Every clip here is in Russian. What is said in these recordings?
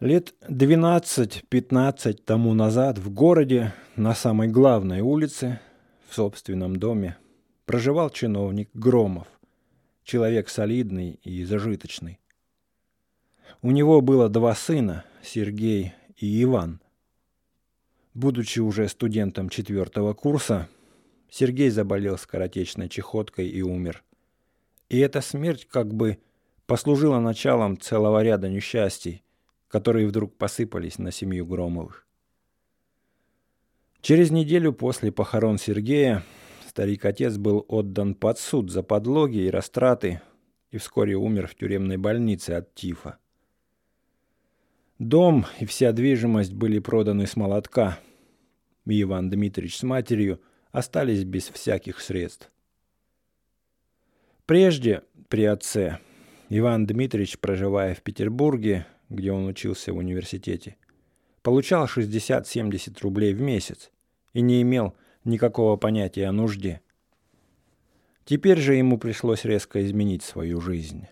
Лет 12-15 тому назад в городе, на самой главной улице, в собственном доме, проживал чиновник Громов, человек солидный и зажиточный. У него было два сына, Сергей и Иван. Будучи уже студентом четвертого курса, Сергей заболел скоротечной чехоткой и умер. И эта смерть как бы послужила началом целого ряда несчастий, которые вдруг посыпались на семью Громовых. Через неделю после похорон Сергея старик-отец был отдан под суд за подлоги и растраты и вскоре умер в тюремной больнице от тифа. Дом и вся движимость были проданы с молотка, и Иван Дмитриевич с матерью остались без всяких средств. Прежде, при отце, Иван Дмитриевич, проживая в Петербурге, где он учился в университете, получал 60-70 рублей в месяц и не имел никакого понятия о нужде. Теперь же ему пришлось резко изменить свою жизнь.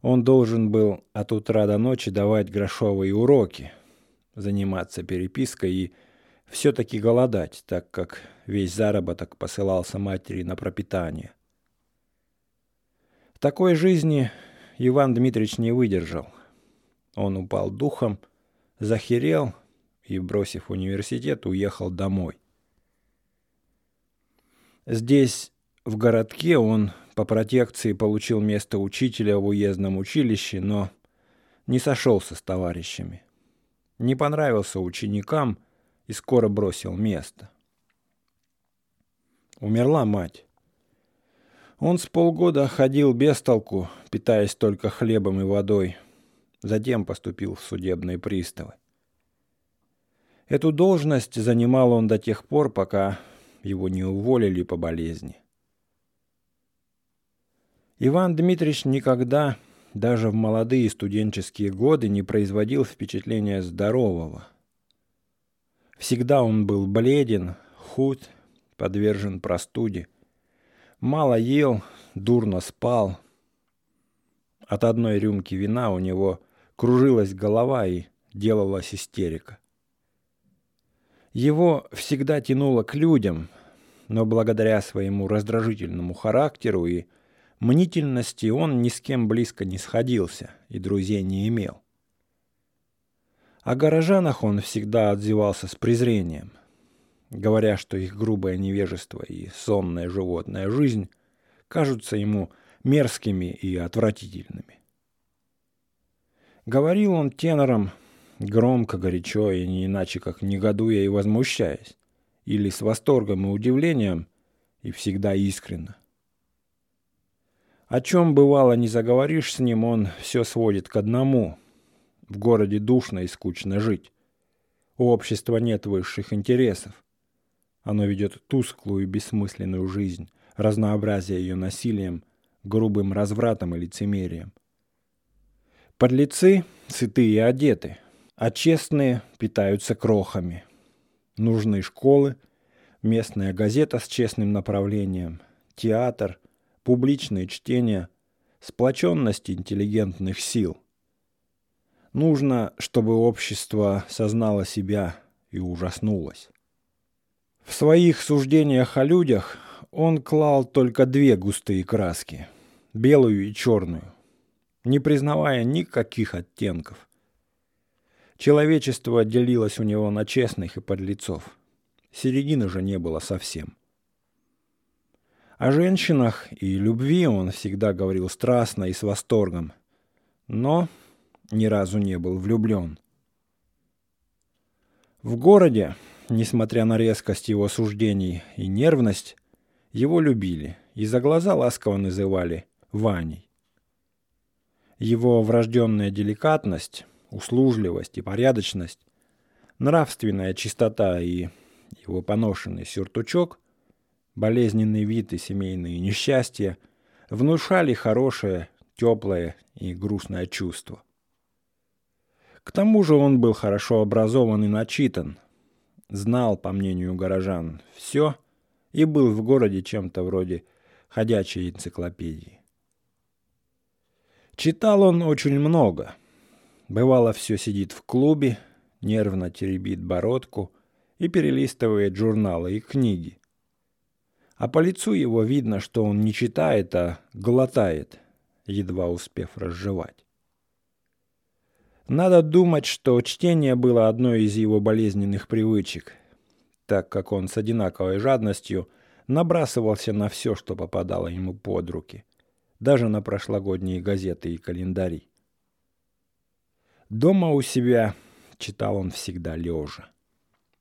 Он должен был от утра до ночи давать грошовые уроки, заниматься перепиской и все-таки голодать, так как весь заработок посылался матери на пропитание. В такой жизни Иван Дмитриевич не выдержал. Он упал духом, захерел и, бросив университет, уехал домой. Здесь, в городке, он по протекции получил место учителя в уездном училище, но не сошелся с товарищами. Не понравился ученикам и скоро бросил место. Умерла мать. Он с полгода ходил без толку, питаясь только хлебом и водой. Затем поступил в судебные приставы. Эту должность занимал он до тех пор, пока его не уволили по болезни. Иван Дмитриевич никогда, даже в молодые студенческие годы, не производил впечатления здорового. Всегда он был бледен, худ, подвержен простуде. Мало ел, дурно спал. От одной рюмки вина у него кружилась голова и делалась истерика. Его всегда тянуло к людям, но благодаря своему раздражительному характеру и мнительности он ни с кем близко не сходился и друзей не имел. О горожанах он всегда отзывался с презрением – говоря, что их грубое невежество и сонная животная жизнь кажутся ему мерзкими и отвратительными. Говорил он тенором громко, горячо и не иначе как негодуя и возмущаясь, или с восторгом и удивлением, и всегда искренно. О чем бывало не заговоришь с ним, он все сводит к одному. В городе душно и скучно жить. У общества нет высших интересов. Оно ведет тусклую и бессмысленную жизнь, разнообразие ее насилием, грубым развратом и лицемерием. Подлецы сытые и одеты, а честные питаются крохами. Нужны школы, местная газета с честным направлением, театр, публичные чтения, сплоченность интеллигентных сил. Нужно, чтобы общество сознало себя и ужаснулось. В своих суждениях о людях он клал только две густые краски – белую и черную, не признавая никаких оттенков. Человечество делилось у него на честных и подлецов. Середины же не было совсем. О женщинах и любви он всегда говорил страстно и с восторгом, но ни разу не был влюблен. В городе несмотря на резкость его суждений и нервность, его любили и за глаза ласково называли Ваней. Его врожденная деликатность, услужливость и порядочность, нравственная чистота и его поношенный сюртучок, болезненный вид и семейные несчастья внушали хорошее, теплое и грустное чувство. К тому же он был хорошо образован и начитан, знал, по мнению горожан, все и был в городе чем-то вроде ходячей энциклопедии. Читал он очень много. Бывало, все сидит в клубе, нервно теребит бородку и перелистывает журналы и книги. А по лицу его видно, что он не читает, а глотает, едва успев разжевать. Надо думать, что чтение было одной из его болезненных привычек, так как он с одинаковой жадностью набрасывался на все, что попадало ему под руки, даже на прошлогодние газеты и календари. Дома у себя читал он всегда лежа.